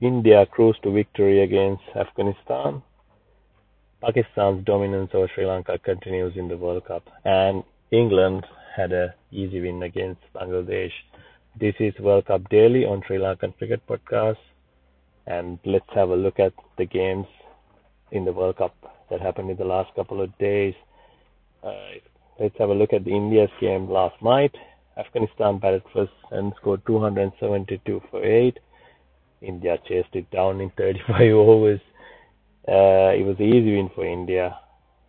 India cruised to victory against Afghanistan. Pakistan's dominance over Sri Lanka continues in the World Cup, and England had an easy win against Bangladesh. This is World Cup Daily on Sri Lankan Cricket Podcast, and let's have a look at the games in the World Cup that happened in the last couple of days. Uh, let's have a look at the India's game last night. Afghanistan batted first and scored 272 for 8. India chased it down in 35 overs. Uh, it was an easy win for India.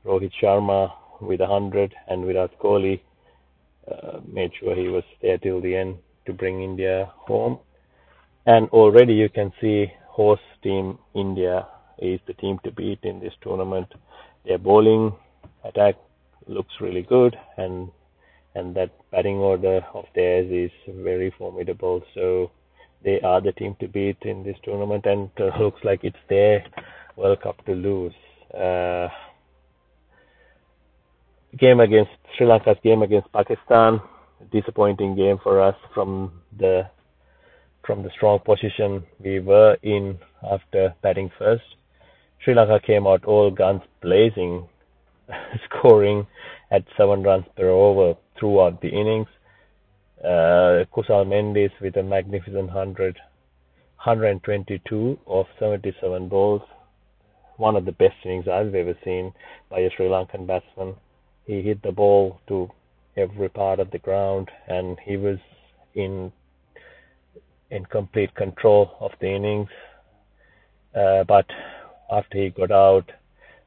Rohit Sharma with 100 and Virat Kohli uh, made sure he was there till the end to bring India home. And already you can see host team India is the team to beat in this tournament. Their bowling attack looks really good, and and that batting order of theirs is very formidable. So they are the team to beat in this tournament, and uh, looks like it's their World Cup to lose. Uh, game against Sri Lanka's game against Pakistan, disappointing game for us from the from the strong position we were in after batting first. Sri Lanka came out all guns blazing, scoring at seven runs per over throughout the innings. Uh, Kusal Mendis with a magnificent 100, 122 of 77 balls. One of the best innings I've ever seen by a Sri Lankan batsman. He hit the ball to every part of the ground and he was in in complete control of the innings. Uh, but after he got out,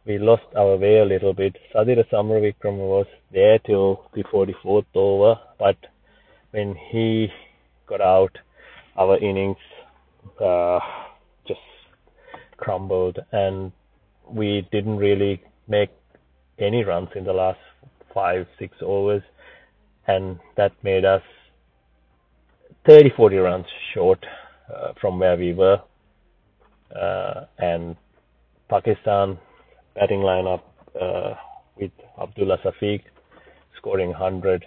we lost our way a little bit. Sadeera Samarawickrama was there till the 44th over, but when he got out, our innings uh, just crumbled, and we didn't really make any runs in the last five, six overs, and that made us 30, 40 runs short uh, from where we were. Uh, and Pakistan batting lineup uh, with Abdullah Shafique scoring 100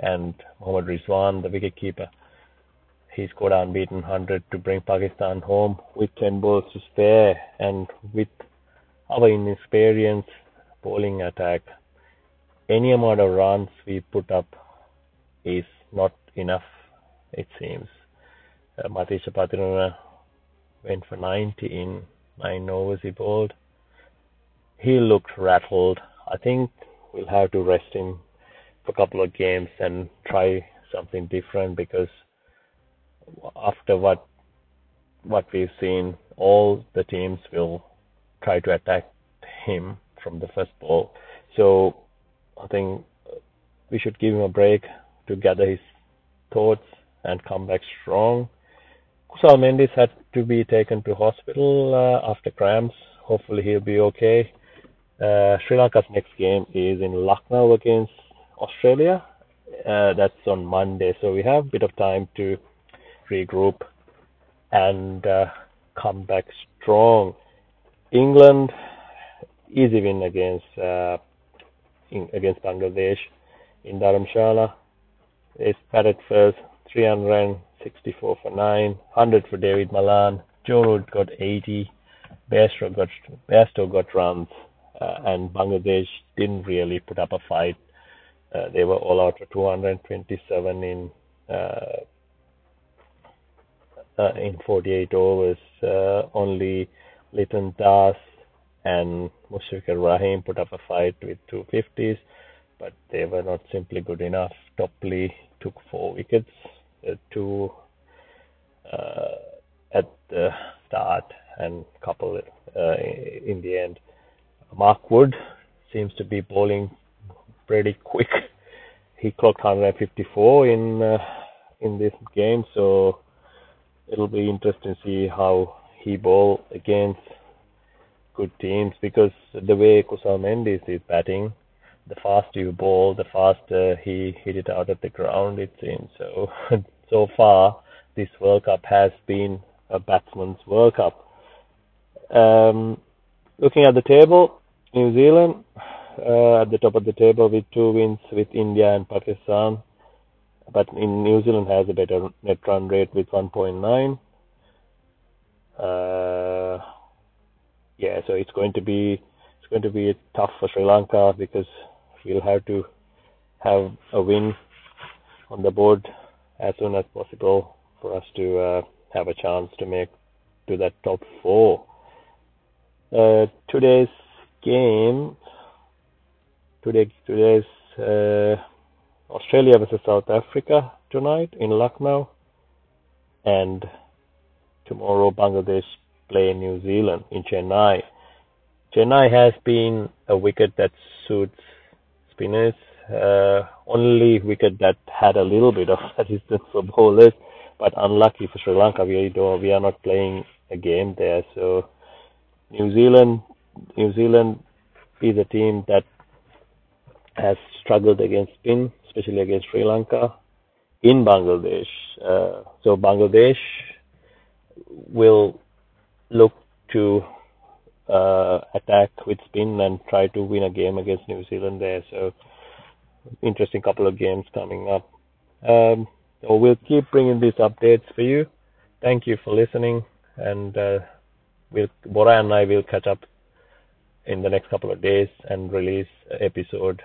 and Mohammad Rizwan, the wicketkeeper, he scored unbeaten 100 to bring Pakistan home with 10 balls to spare. And with our inexperienced bowling attack, any amount of runs we put up is not enough, it seems. Uh, Matheesha Pathirana went for 90 in nine overs he bowled. He looked rattled. I think we'll have to rest him a couple of games and try something different because after what what we've seen, all the teams will try to attack him from the first ball. So I think we should give him a break to gather his thoughts and come back strong. Kusal Mendis had to be taken to hospital uh, after cramps. Hopefully he'll be okay. Uh, Sri Lanka's next game is in Lucknow against Australia. Uh, that's on Monday, so we have a bit of time to regroup and uh, come back strong. England easy win against uh, in, against Bangladesh in Dharamshala. They batted first, 364 for 9, 100 for David Malan. Joe Root got 80. Bairstow got Bairstow got runs, uh, and Bangladesh didn't really put up a fight. Uh, they were all out for 227 in uh, uh, in 48 overs. Only Liton Das and Mushfiqur Rahim put up a fight with 250s, but they were not simply good enough. Topley took four wickets, uh, two uh, at the start and couple uh, in the end. Mark Wood seems to be bowling pretty quick. He clocked 154 in uh, in this game, so it'll be interesting to see how he bowl against good teams because the way Kusal Mendis is batting, the faster you bowl, the faster he hit it out of the ground. It seems so. so far, this World Cup has been a batsman's World Cup. Um, looking at the table, New Zealand uh, at the top of the table with two wins with India and Pakistan. But in New Zealand has a better net run rate with 1.9. Uh, yeah, so it's going to be it's going to be tough for Sri Lanka because we'll have to have a win on the board as soon as possible for us to uh, have a chance to make to that top four. Uh, today's game, today today's uh, Australia versus South Africa tonight in Lucknow, and tomorrow Bangladesh play New Zealand in Chennai. Chennai has been a wicket that suits spinners. Uh, only wicket that had a little bit of resistance for bowlers, but unlucky for Sri Lanka. We don't, we are not playing a game there. So New Zealand, New Zealand is a team that has struggled against spin, especially against Sri Lanka in Bangladesh. Uh, so Bangladesh will look to uh, attack with spin and try to win a game against New Zealand there. So interesting couple of games coming up. Um, so we'll keep bringing these updates for you. Thank you for listening, and uh, we'll Bora and I will catch up in the next couple of days and release episode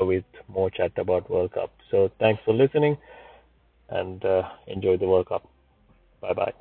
with more chat about World Cup. So thanks for listening, and uh, enjoy the World Cup. Bye bye.